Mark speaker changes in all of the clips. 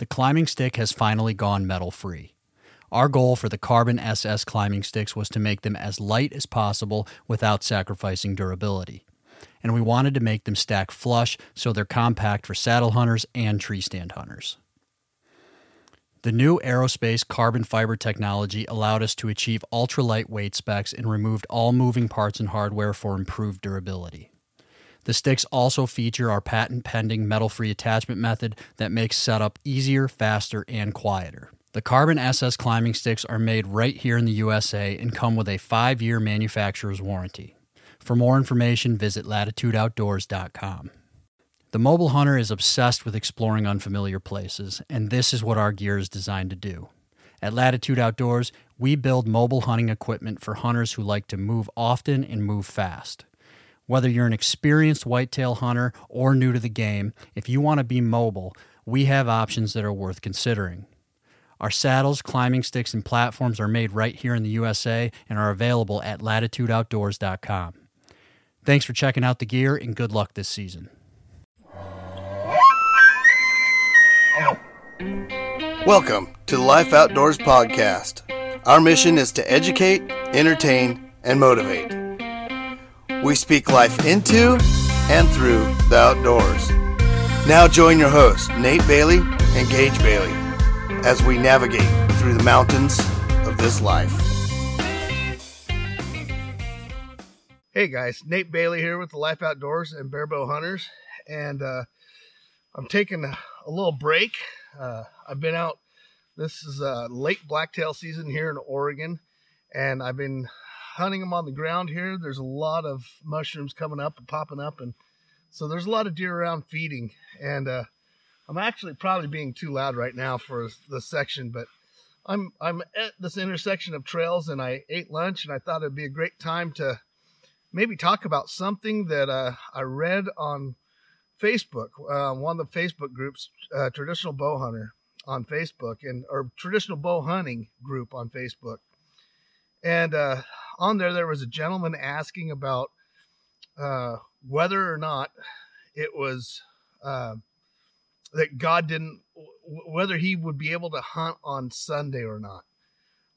Speaker 1: the climbing stick has finally gone metal free. Our goal for the Carbon SS climbing sticks was to make them as light as possible without sacrificing durability. And we wanted to make them stack flush so they're compact for saddle hunters and tree stand hunters. The new aerospace carbon fiber technology allowed us to achieve ultra lightweight specs and removed all moving parts and hardware for improved durability. The sticks also feature our patent pending metal free attachment method that makes setup easier, faster, and quieter. The Carbon SS climbing sticks are made right here in the USA and come with a five year manufacturer's warranty. For more information, visit latitudeoutdoors.com. The mobile hunter is obsessed with exploring unfamiliar places, and this is what our gear is designed to do. At Latitude Outdoors, we build mobile hunting equipment for hunters who like to move often and move fast. Whether you're an experienced whitetail hunter or new to the game, if you want to be mobile, we have options that are worth considering. Our saddles, climbing sticks, and platforms are made right here in the USA and are available at latitudeoutdoors.com. Thanks for checking out the gear and good luck this season.
Speaker 2: Welcome to the Life Outdoors Podcast. Our mission is to educate, entertain, and motivate. We speak life into and through the outdoors. Now join your hosts, Nate Bailey and Gage Bailey as we navigate through the mountains of this life. Hey guys, Nate Bailey here with the Life Outdoors and Barebow Hunters, and uh, I'm taking a, little break. Uh, I've been out. This is uh, late blacktail season here in Oregon, and I've been hunting them on the ground here. There's a lot of mushrooms coming up and popping up, and so there's a lot of deer around feeding, and uh, I'm actually probably being too loud right now for the section, but I'm I'm at this intersection of trails and I ate lunch and I thought it'd be a great time to maybe talk about something that uh, I read on Facebook, uh, one of the Facebook groups, uh, traditional bow hunter on Facebook and or traditional bow hunting group on Facebook, and uh, on there there was a gentleman asking about uh, whether or not it was uh, that God didn't whether he would be able to hunt on Sunday or not.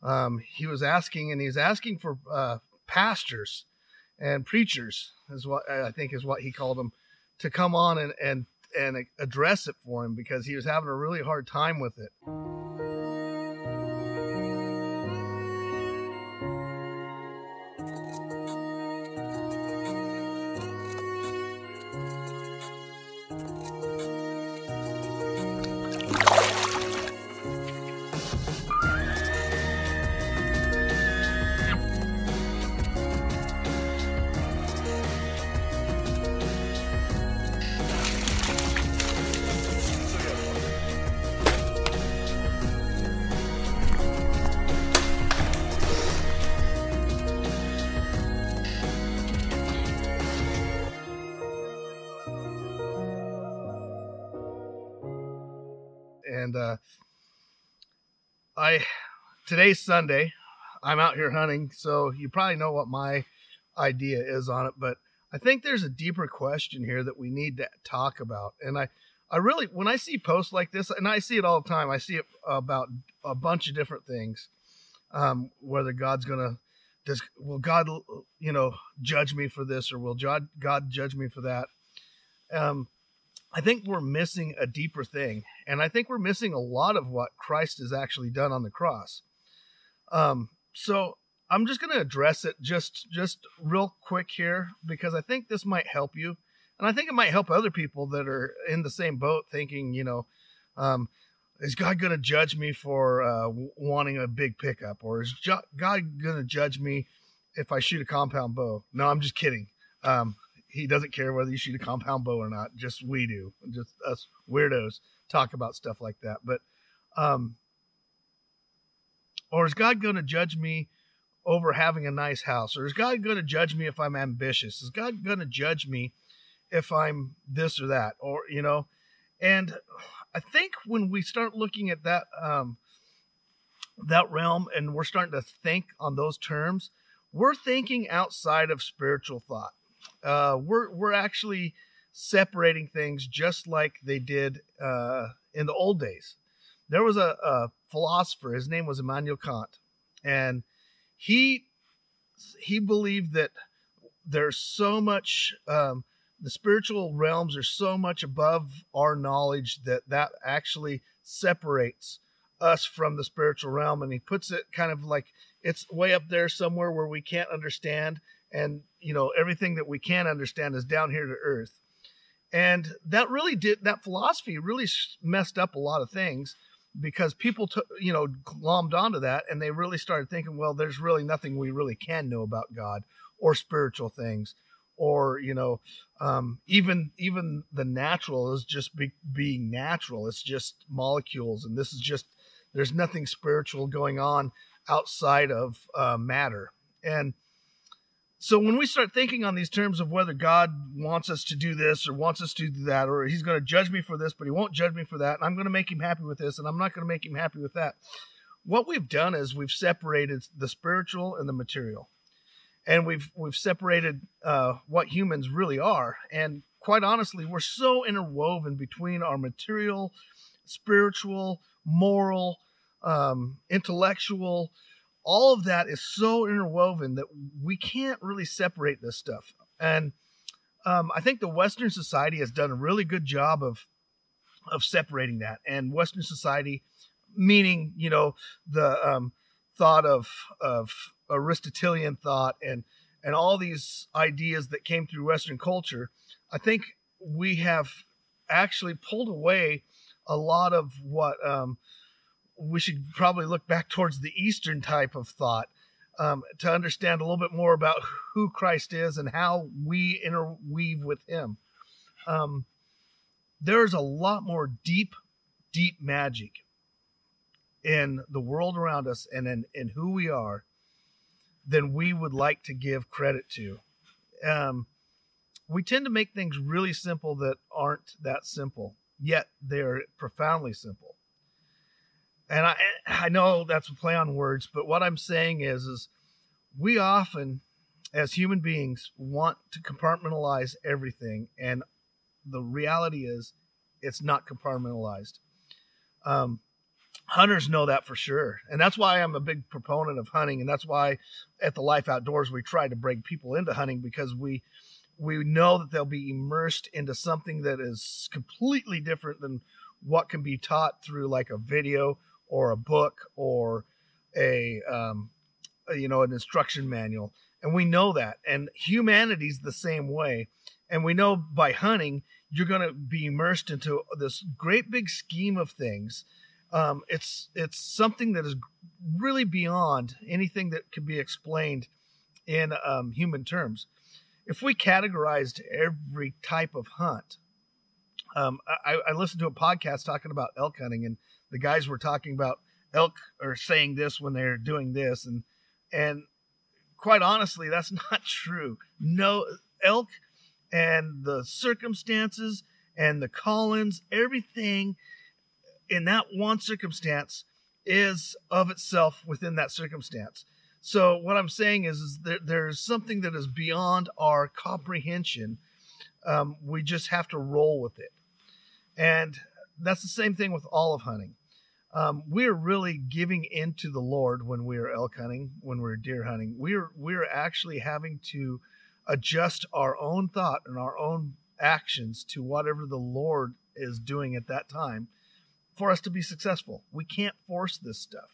Speaker 2: Um, he was asking, and he's asking for uh, pastors and preachers, is what I think is what he called them, to come on and and and address it for him because he was having a really hard time with it. Today's Sunday. I'm out here hunting, so you probably know what my idea is on it. But I think there's a deeper question here that we need to talk about. And I, I really, when I see posts like this, and I see it all the time, I see it about a bunch of different things. Um, whether God's gonna does will God you know judge me for this or will God God judge me for that? Um, I think we're missing a deeper thing, and I think we're missing a lot of what Christ has actually done on the cross. Um, so I'm just going to address it just just real quick here because I think this might help you, and I think it might help other people that are in the same boat, thinking, you know, um, is God going to judge me for uh, wanting a big pickup, or is God going to judge me if I shoot a compound bow? No, I'm just kidding. Um, he doesn't care whether you shoot a compound bow or not. Just we do. Just us weirdos talk about stuff like that. But, um, or is God going to judge me over having a nice house? Or is God going to judge me if I'm ambitious? Is God going to judge me if I'm this or that? Or, you know, and I think when we start looking at that, um, that realm and we're starting to think on those terms, we're thinking outside of spiritual thought uh, we're we're actually separating things just like they did uh, in the old days. There was a, a philosopher. His name was Immanuel Kant, and he he believed that there's so much um, the spiritual realms are so much above our knowledge that that actually separates us from the spiritual realm and he puts it kind of like it's way up there somewhere where we can't understand and you know everything that we can understand is down here to earth and that really did that philosophy really messed up a lot of things because people you know glommed onto that and they really started thinking well there's really nothing we really can know about god or spiritual things or you know um, even even the natural is just be, being natural. It's just molecules and this is just there's nothing spiritual going on outside of uh, matter. And so when we start thinking on these terms of whether god wants us to do this or wants us to do that or he's going to judge me for this but he won't judge me for that and i'm going to make him happy with this and i'm not going to make him happy with that what we've done is we've separated the spiritual and the material and we've we've separated uh, what humans really are. And quite honestly, we're so interwoven between our material, spiritual, moral, um, intellectual. All of that is so interwoven that we can't really separate this stuff. And um, I think the Western society has done a really good job of of separating that. And Western society, meaning you know the um, thought of of Aristotelian thought and and all these ideas that came through Western culture, I think we have actually pulled away a lot of what um, we should probably look back towards the Eastern type of thought um, to understand a little bit more about who Christ is and how we interweave with Him. Um, there's a lot more deep, deep magic in the world around us and in, in who we are than we would like to give credit to. Um, we tend to make things really simple that aren't that simple, yet they're profoundly simple. And I I know that's a play on words, but what I'm saying is is we often as human beings want to compartmentalize everything. And the reality is it's not compartmentalized. Um, hunters know that for sure. And that's why i'm a big proponent of hunting. And that's why at the life outdoors we try to bring people into hunting because we we know that they'll be immersed into something that is completely different than what can be taught through like a video or a book or a um, you know an instruction manual. And we know that. And humanity's the same way. And we know by hunting you're going to be immersed into this great big scheme of things. Um, it's it's something that is really beyond anything that can be explained in um, human terms. If we categorized every type of hunt, um, I, I, listened to a podcast talking about elk hunting, and the guys were talking about elk or saying this when they're doing this, and and quite honestly, that's not true. No elk and the circumstances and the call-ins, everything in that one circumstance is of itself within that circumstance. So what I'm saying is, is that there's something that is beyond our comprehension. Um, we just have to roll with it, and that's the same thing with all of hunting. Um, we're really giving into the Lord when we're elk hunting, when we're deer hunting. We're we're actually having to adjust our own thought and our own actions to whatever the Lord is doing at that time for us to be successful. We can't force this stuff.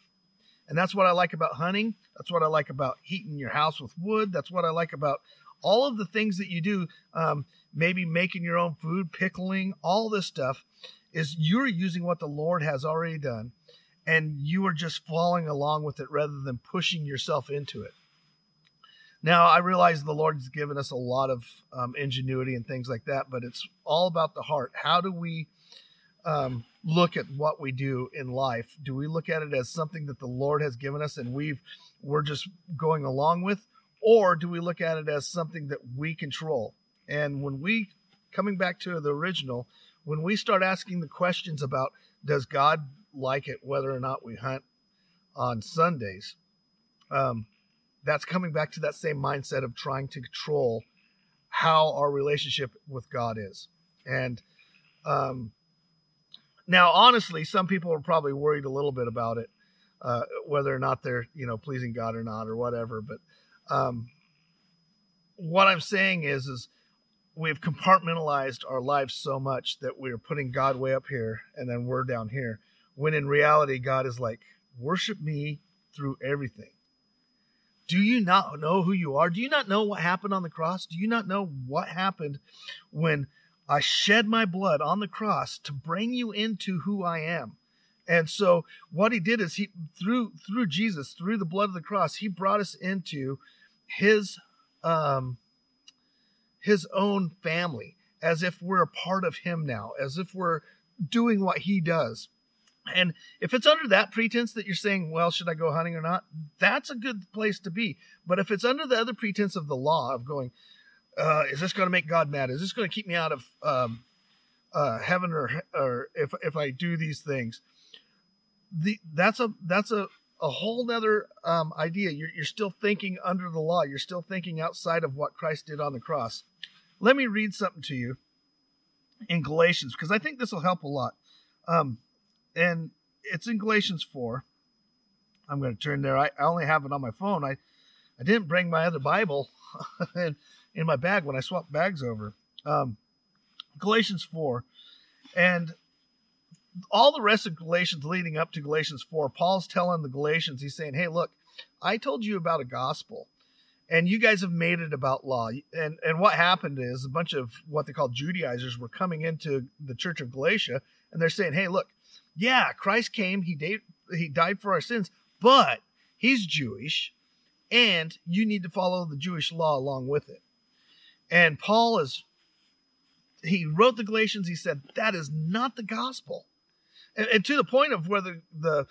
Speaker 2: And that's what I like about hunting. That's what I like about heating your house with wood. That's what I like about all of the things that you do. Um, maybe making your own food, pickling, all this stuff is you're using what the Lord has already done and you are just following along with it rather than pushing yourself into it. Now, I realize the Lord's given us a lot of um, ingenuity and things like that, but it's all about the heart. How do we um, look at what we do in life? Do we look at it as something that the Lord has given us and we've we're just going along with, or do we look at it as something that we control? And when we coming back to the original, when we start asking the questions about does God like it whether or not we hunt on Sundays, um, that's coming back to that same mindset of trying to control how our relationship with God is. And um, now, honestly, some people are probably worried a little bit about it, uh, whether or not they're you know pleasing God or not or whatever. But um, what I'm saying is, is we've compartmentalized our lives so much that we're putting God way up here and then we're down here. When in reality, God is like, worship me through everything. Do you not know who you are? Do you not know what happened on the cross? Do you not know what happened when I shed my blood on the cross to bring you into who I am? And so what he did is he through through Jesus, through the blood of the cross, he brought us into his um his own family as if we're a part of him now, as if we're doing what he does. And if it's under that pretense that you're saying, well, should I go hunting or not? That's a good place to be. But if it's under the other pretense of the law of going, uh, is this going to make God mad? Is this going to keep me out of um, uh, heaven or or if if I do these things? The that's a that's a a whole other um, idea. You're, you're still thinking under the law. You're still thinking outside of what Christ did on the cross. Let me read something to you in Galatians because I think this will help a lot. Um, and it's in Galatians 4. I'm going to turn there. I, I only have it on my phone. I, I didn't bring my other Bible in, in my bag when I swapped bags over. Um, Galatians 4. And all the rest of Galatians leading up to Galatians 4, Paul's telling the Galatians, he's saying, Hey, look, I told you about a gospel, and you guys have made it about law. And and what happened is a bunch of what they call Judaizers were coming into the church of Galatia, and they're saying, Hey, look, yeah, Christ came, he died, he died for our sins, but he's Jewish, and you need to follow the Jewish law along with it. And Paul is he wrote the Galatians, he said, that is not the gospel and, and to the point of where the, the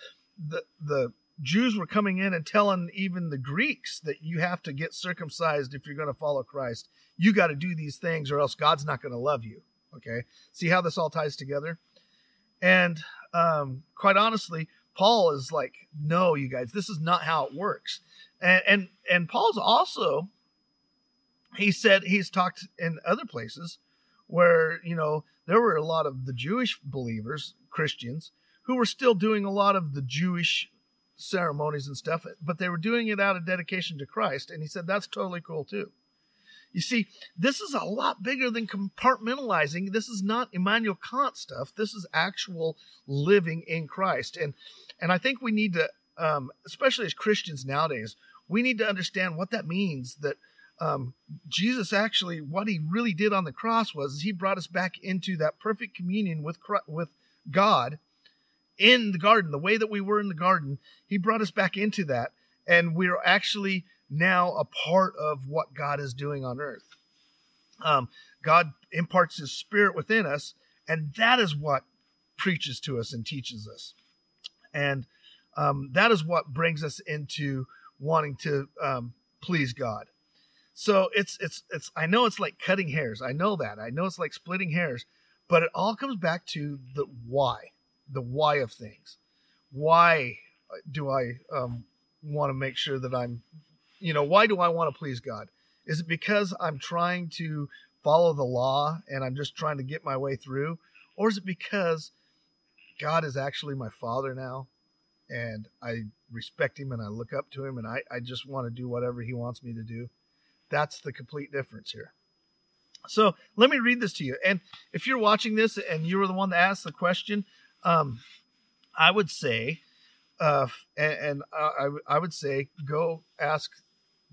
Speaker 2: the the Jews were coming in and telling even the Greeks that you have to get circumcised if you're going to follow Christ. You got to do these things, or else God's not going to love you. Okay, see how this all ties together. And um, quite honestly, Paul is like, no, you guys, this is not how it works. And and and Paul's also, he said he's talked in other places where you know there were a lot of the Jewish believers Christians who were still doing a lot of the Jewish ceremonies and stuff, but they were doing it out of dedication to Christ. And he said that's totally cool too. You see, this is a lot bigger than compartmentalizing. This is not Immanuel Kant stuff. This is actual living in Christ. And and I think we need to, um, especially as Christians nowadays, we need to understand what that means. That um, Jesus actually, what he really did on the cross was he brought us back into that perfect communion with with God in the garden, the way that we were in the garden, He brought us back into that. And we're actually now a part of what God is doing on earth. Um, God imparts His Spirit within us, and that is what preaches to us and teaches us. And um, that is what brings us into wanting to um, please God. So it's it's it's I know it's like cutting hairs. I know that. I know it's like splitting hairs, but it all comes back to the why, the why of things. Why do I um, want to make sure that I'm, you know, why do I want to please God? Is it because I'm trying to follow the law and I'm just trying to get my way through? Or is it because God is actually my father now and I respect him and I look up to him and I, I just want to do whatever he wants me to do? That's the complete difference here. So let me read this to you. And if you're watching this and you were the one that asked the question, um, I would say, uh, and, and I, I would say, go ask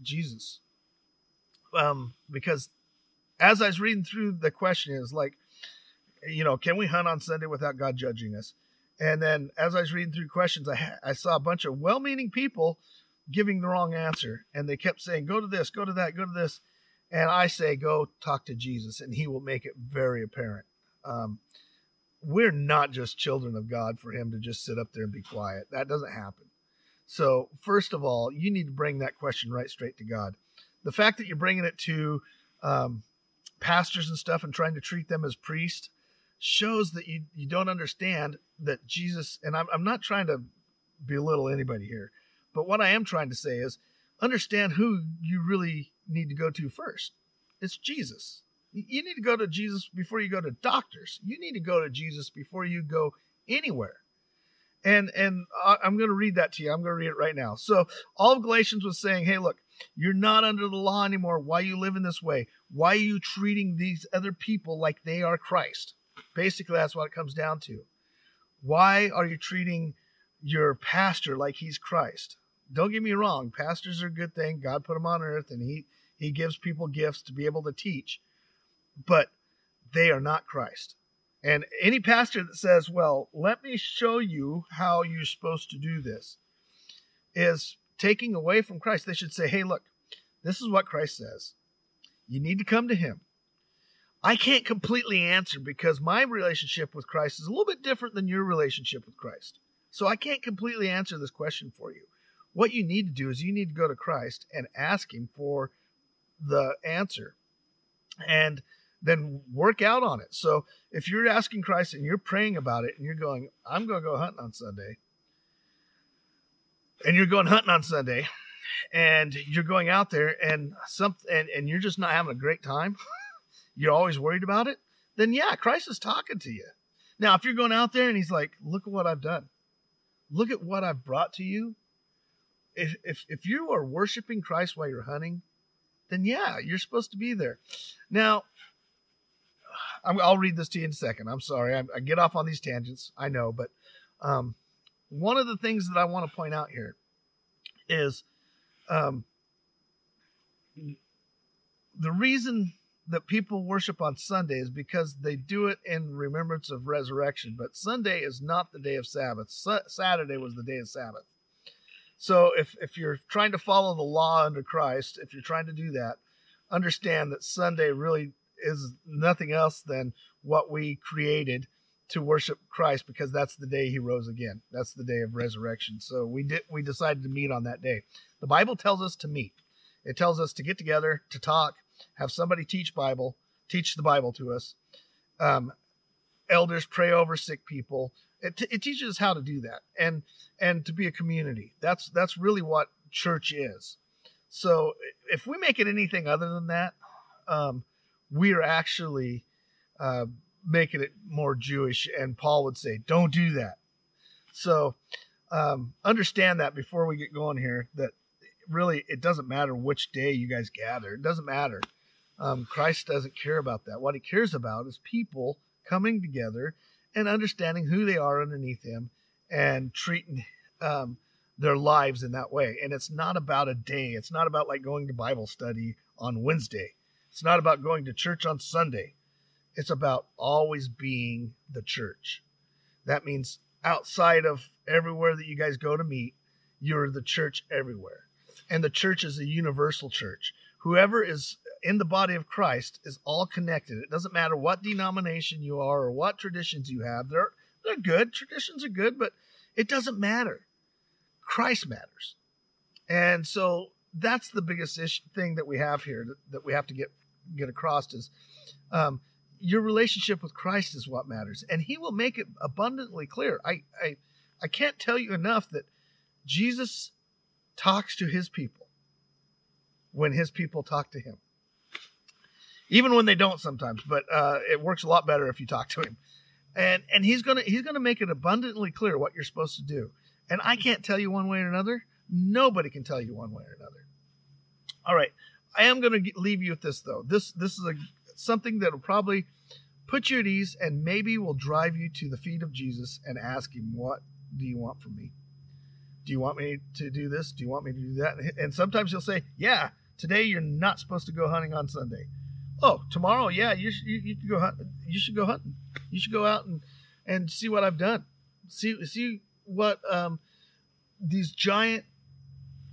Speaker 2: Jesus. Um, because as I was reading through the question, is like, you know, can we hunt on Sunday without God judging us? And then as I was reading through questions, I, I saw a bunch of well meaning people giving the wrong answer. And they kept saying, go to this, go to that, go to this. And I say, go talk to Jesus, and he will make it very apparent. Um, we're not just children of God for him to just sit up there and be quiet. That doesn't happen. So, first of all, you need to bring that question right straight to God. The fact that you're bringing it to um, pastors and stuff and trying to treat them as priests shows that you, you don't understand that Jesus, and I'm, I'm not trying to belittle anybody here, but what I am trying to say is understand who you really need to go to first. It's Jesus. You need to go to Jesus before you go to doctors. You need to go to Jesus before you go anywhere. And and I'm going to read that to you. I'm going to read it right now. So all of Galatians was saying, "Hey, look, you're not under the law anymore. Why you live in this way? Why are you treating these other people like they are Christ?" Basically, that's what it comes down to. Why are you treating your pastor like he's Christ? Don't get me wrong, pastors are a good thing. God put them on earth and he he gives people gifts to be able to teach. But they are not Christ. And any pastor that says, "Well, let me show you how you're supposed to do this," is taking away from Christ. They should say, "Hey, look, this is what Christ says. You need to come to him. I can't completely answer because my relationship with Christ is a little bit different than your relationship with Christ. So I can't completely answer this question for you. What you need to do is you need to go to Christ and ask Him for the answer and then work out on it. So if you're asking Christ and you're praying about it and you're going, I'm going to go hunting on Sunday, and you're going hunting on Sunday, and you're going out there and some and, and you're just not having a great time you're always worried about it, then yeah, Christ is talking to you. Now, if you're going out there and he's like, look at what I've done, look at what I've brought to you. If, if, if you are worshiping Christ while you're hunting, then yeah, you're supposed to be there. Now, i will read this to you in a second. I'm sorry. I, I, get off on these tangents. I know, but um, one of the things that I want to point out here is um, the reason that people worship on Sunday is because they do it in remembrance of resurrection. But Sunday is not the day of Sabbath. Saturday was the day of Sabbath. So if, if you're trying to follow the law under Christ, if you're trying to do that, understand that Sunday really is nothing else than what we created to worship Christ because that's the day he rose again. That's the day of resurrection. So we did we decided to meet on that day. The Bible tells us to meet. It tells us to get together, to talk, have somebody teach Bible, teach the Bible to us. Um, elders pray over sick people. It, t- it teaches us how to do that and and to be a community. That's that's really what church is. So if we make it anything other than that, um, we are actually uh, making it more Jewish. And Paul would say, "Don't do that." So um, understand that before we get going here. That really it doesn't matter which day you guys gather. It doesn't matter. Um, Christ doesn't care about that. What he cares about is people coming together and understanding who they are underneath him and treating um, their lives in that way. And it's not about a day. It's not about like going to Bible study on Wednesday. It's not about going to church on Sunday. It's about always being the church. That means outside of everywhere that you guys go to meet, you're the church everywhere and the church is a universal church. Whoever is in the body of Christ is all connected. It doesn't matter what denomination you are or what traditions you have. They're they're good. Traditions are good, but it doesn't matter. Christ matters. And so that's the biggest thing that we have here that, that we have to get get across is um, your relationship with Christ is what matters, and He will make it abundantly clear. I I I can't tell you enough that Jesus talks to his people when his people talk to him. Even when they don't sometimes, but uh, it works a lot better if you talk to him. And and he's gonna he's gonna make it abundantly clear what you're supposed to do. And I can't tell you one way or another. Nobody can tell you one way or another. All right, I am gonna leave you with this though. This this is a something that will probably put you at ease and maybe will drive you to the feet of Jesus and ask him, "What do you want from me?" do you want me to do this? Do you want me to do that? And sometimes he'll say, yeah, today you're not supposed to go hunting on Sunday. Oh, tomorrow, yeah, you should, you, you go hunt. You should go hunting. You should go out and and see what I've done. See see what um, these giant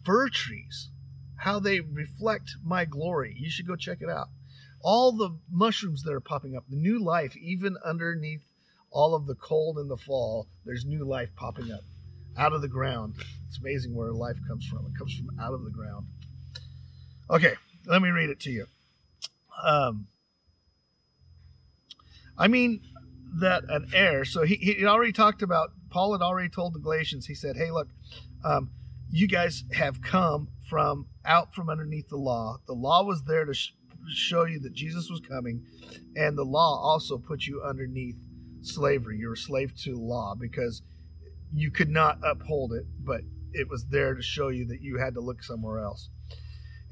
Speaker 2: fir trees, how they reflect my glory. You should go check it out. All the mushrooms that are popping up, the new life, even underneath all of the cold in the fall, there's new life popping up out of the ground. It's amazing where life comes from. It comes from out of the ground. Okay, let me read it to you. Um, I mean that an heir. So he, he already talked about. Paul had already told the Galatians. He said, "Hey, look, um, you guys have come from out from underneath the law. The law was there to sh- show you that Jesus was coming, and the law also put you underneath slavery. You were slave to law because you could not uphold it, but it was there to show you that you had to look somewhere else.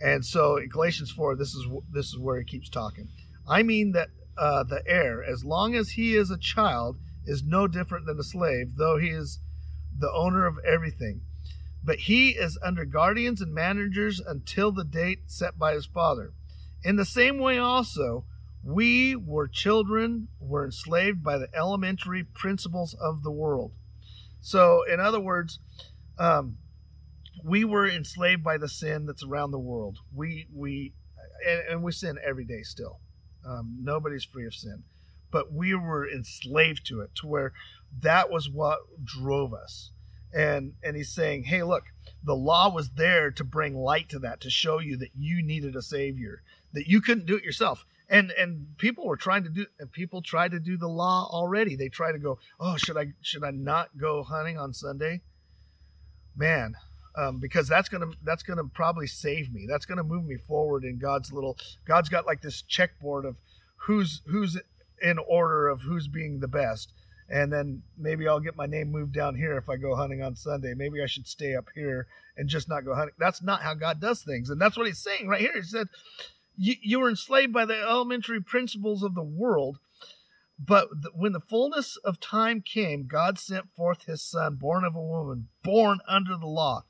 Speaker 2: And so in Galatians 4, this is this is where he keeps talking. I mean that uh, the heir, as long as he is a child, is no different than a slave, though he is the owner of everything. But he is under guardians and managers until the date set by his father. In the same way, also, we were children, were enslaved by the elementary principles of the world. So, in other words, um, we were enslaved by the sin that's around the world. We we and, and we sin every day still. Um, nobody's free of sin, but we were enslaved to it to where that was what drove us. And and he's saying, hey, look, the law was there to bring light to that, to show you that you needed a savior, that you couldn't do it yourself. And and people were trying to do and people tried to do the law already. They try to go, oh, should I should I not go hunting on Sunday? Man, um, because that's gonna that's gonna probably save me. That's gonna move me forward in God's little. God's got like this checkboard of who's who's in order of who's being the best, and then maybe I'll get my name moved down here if I go hunting on Sunday. Maybe I should stay up here and just not go hunting. That's not how God does things, and that's what He's saying right here. He said, "You, you were enslaved by the elementary principles of the world." But when the fullness of time came, God sent forth his son, born of a woman, born under the law,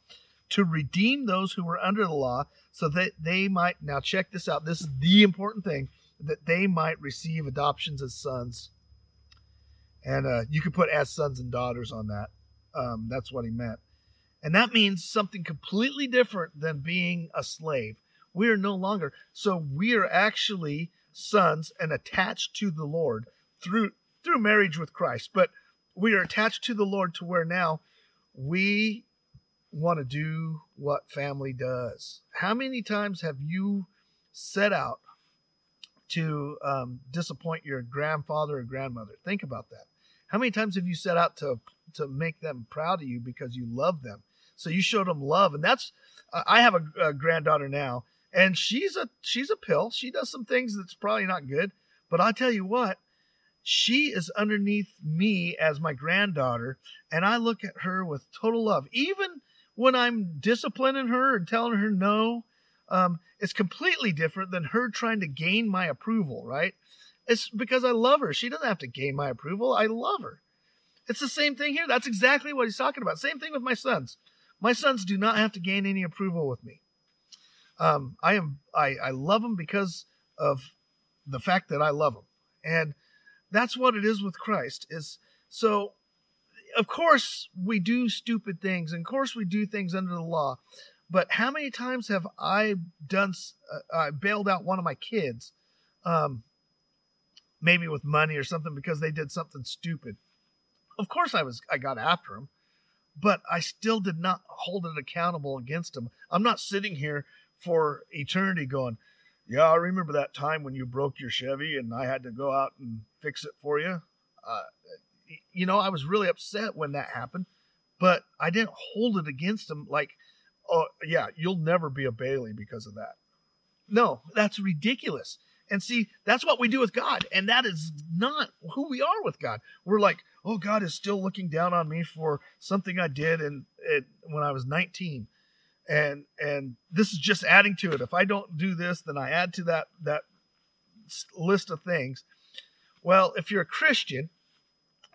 Speaker 2: to redeem those who were under the law, so that they might. Now, check this out. This is the important thing that they might receive adoptions as sons. And uh, you could put as sons and daughters on that. Um, that's what he meant. And that means something completely different than being a slave. We are no longer. So we are actually sons and attached to the Lord through through marriage with Christ, but we are attached to the Lord to where now we want to do what family does. How many times have you set out to um, disappoint your grandfather or grandmother? Think about that. How many times have you set out to to make them proud of you because you love them? So you showed them love, and that's. I have a, a granddaughter now, and she's a she's a pill. She does some things that's probably not good, but I tell you what, she is underneath me as my granddaughter, and I look at her with total love. Even when I'm disciplining her and telling her no, um, it's completely different than her trying to gain my approval, right? It's because I love her. She doesn't have to gain my approval. I love her. It's the same thing here. That's exactly what he's talking about. Same thing with my sons. My sons do not have to gain any approval with me. Um, I am I, I love them because of the fact that I love them. And that's what it is with Christ. Is so of course we do stupid things and of course we do things under the law but how many times have i done uh, i bailed out one of my kids um maybe with money or something because they did something stupid of course i was i got after them but i still did not hold it accountable against them i'm not sitting here for eternity going yeah, I remember that time when you broke your Chevy and I had to go out and fix it for you. Uh, you know, I was really upset when that happened, but I didn't hold it against him like, oh, yeah, you'll never be a Bailey because of that. No, that's ridiculous. And see, that's what we do with God. And that is not who we are with God. We're like, oh, God is still looking down on me for something I did and when I was 19 and and this is just adding to it. If i don't do this then i add to that that list of things. Well if you're a christian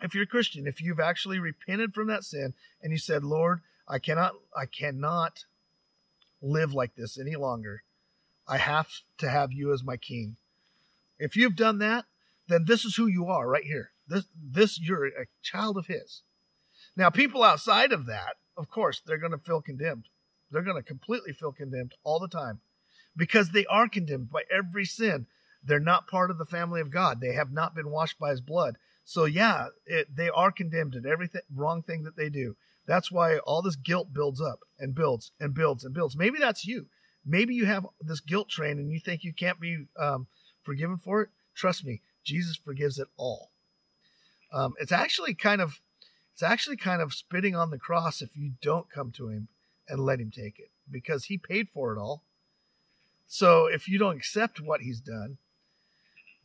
Speaker 2: if you're a christian if you've actually repented from that sin and you said lord i cannot i cannot live like this any longer. I have to have you as my king. If you've done that then this is who you are right here. This this you're a child of his. Now people outside of that of course they're going to feel condemned they're going to completely feel condemned all the time because they are condemned by every sin. They're not part of the family of God. They have not been washed by his blood. So yeah, it, they are condemned at everything wrong thing that they do. That's why all this guilt builds up and builds and builds and builds. Maybe that's you. Maybe you have this guilt train and you think you can't be um, forgiven for it. Trust me, Jesus forgives it all. Um, it's actually kind of, it's actually kind of spitting on the cross if you don't come to Him and let him take it because he paid for it all. So if you don't accept what he's done,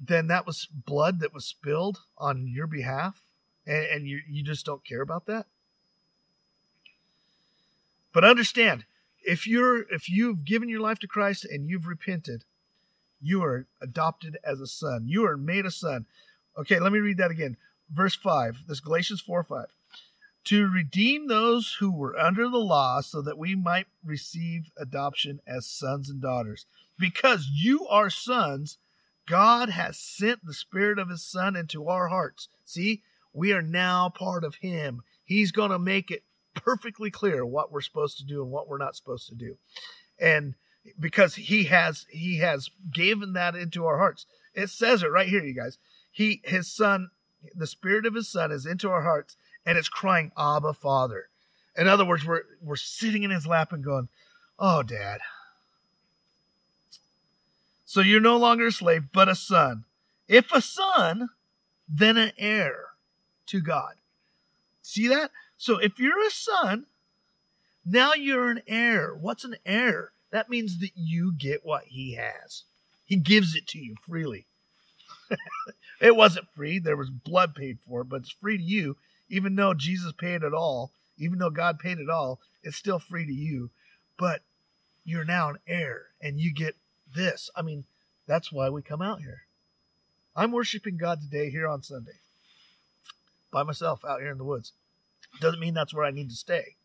Speaker 2: then that was blood that was spilled on your behalf, and, and you you just don't care about that. But understand, if you're if you've given your life to Christ and you've repented, you are adopted as a son. You are made a son. Okay, let me read that again. Verse 5. This Galatians 4 5. To redeem those who were under the law so that we might receive adoption as sons and daughters. Because you are sons, God has sent the Spirit of His Son into our hearts. See, we are now part of Him. He's going to make it perfectly clear what we're supposed to do and what we're not supposed to do. And because he has he has given that into our hearts. It says it right here, you guys. He his son, the spirit of his son is into our hearts and it's crying, Abba, Father. In other words, we're we're sitting in his lap and going, Oh, Dad. So you're no longer a slave, but a son. If a son, then an heir to God. See that? So if you're a son, now you're an heir. What's an heir? That means that you get what he has. He gives it to you freely. it wasn't free, there was blood paid for it, but it's free to you. Even though Jesus paid it all, even though God paid it all, it's still free to you. But you're now an heir and you get this. I mean, that's why we come out here. I'm worshiping God today here on Sunday by myself out here in the woods. Doesn't mean that's where I need to stay.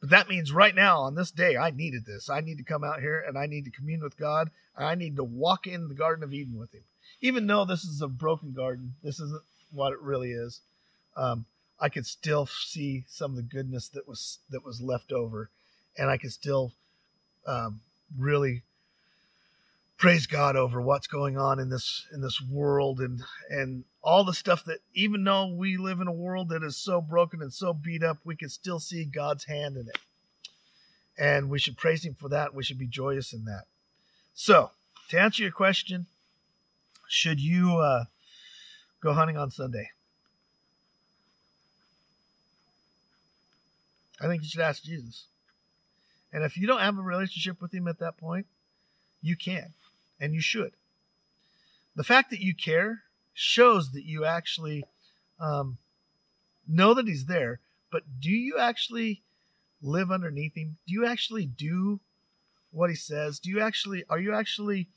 Speaker 2: But that means right now on this day, I needed this. I need to come out here and I need to commune with God. I need to walk in the Garden of Eden with Him. Even though this is a broken garden, this isn't what it really is. Um, I could still see some of the goodness that was that was left over, and I could still um, really praise God over what's going on in this in this world and and all the stuff that even though we live in a world that is so broken and so beat up, we can still see God's hand in it. And we should praise him for that. We should be joyous in that. So, to answer your question, should you uh, go hunting on Sunday? I think you should ask Jesus. And if you don't have a relationship with him at that point, you can and you should. The fact that you care shows that you actually um, know that he's there, but do you actually live underneath him? Do you actually do what he says? Do you actually are you actually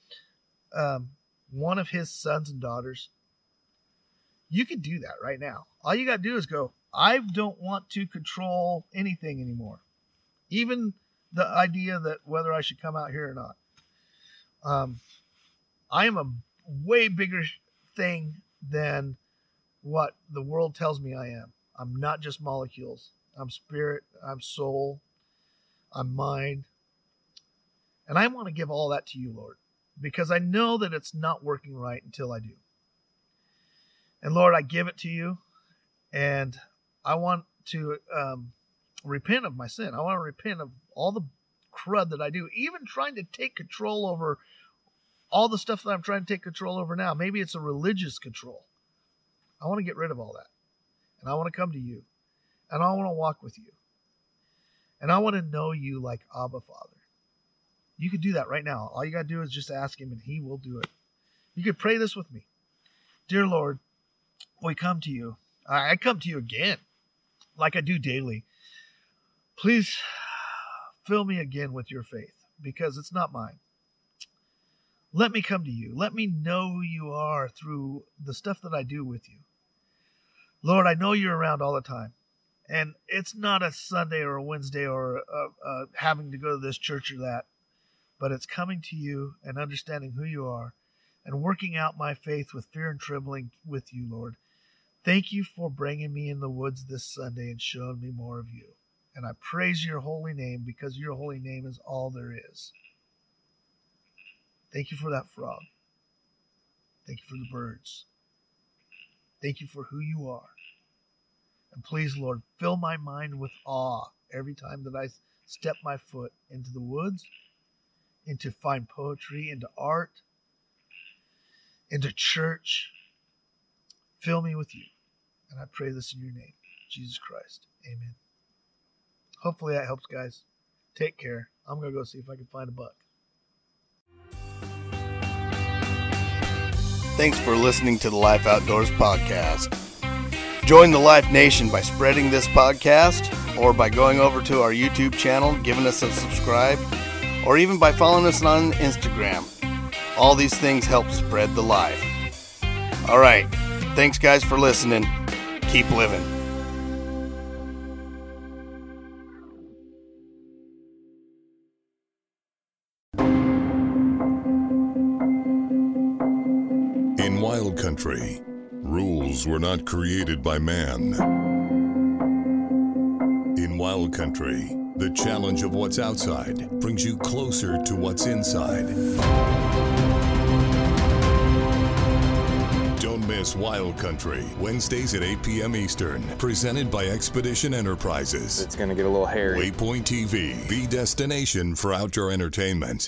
Speaker 2: um, one of his sons and daughters? You can do that right now. All you got to do is go, I don't want to control anything anymore. Even the idea that whether I should come out here or not. Um, I am a way bigger thing than what the world tells me I am. I'm not just molecules. I'm spirit, I'm soul, I'm mind. And I want to give all that to you, Lord, because I know that it's not working right until I do. And Lord, I give it to you, and I want to um, repent of my sin. I want to repent of all the crud that I do, even trying to take control over all the stuff that I'm trying to take control over now. Maybe it's a religious control. I want to get rid of all that. And I want to come to you. And I want to walk with you. And I want to know you like Abba Father. You could do that right now. All you got to do is just ask Him, and He will do it. You could pray this with me Dear Lord, we come to you. I come to you again, like I do daily. Please fill me again with your faith because it's not mine. Let me come to you. Let me know who you are through the stuff that I do with you. Lord, I know you're around all the time. And it's not a Sunday or a Wednesday or a, a, having to go to this church or that, but it's coming to you and understanding who you are and working out my faith with fear and trembling with you, Lord. Thank you for bringing me in the woods this Sunday and showing me more of you. And I praise your holy name because your holy name is all there is. Thank you for that frog. Thank you for the birds. Thank you for who you are. And please, Lord, fill my mind with awe every time that I step my foot into the woods, into fine poetry, into art, into church. Fill me with you. And I pray this in your name, Jesus Christ. Amen. Hopefully that helps, guys. Take care. I'm going to go see if I can find a buck. Thanks for listening to the Life Outdoors podcast. Join the Life Nation by spreading this podcast or by going over to our YouTube channel, giving us a subscribe, or even by following us on Instagram. All these things help spread the life. All right. Thanks, guys, for listening. Keep living.
Speaker 3: In Wild Country, rules were not created by man. In Wild Country, the challenge of what's outside brings you closer to what's inside. Miss Wild Country, Wednesdays at 8 p.m. Eastern, presented by Expedition Enterprises.
Speaker 4: It's going to get a little hairy.
Speaker 3: Waypoint TV, the destination for outdoor entertainment.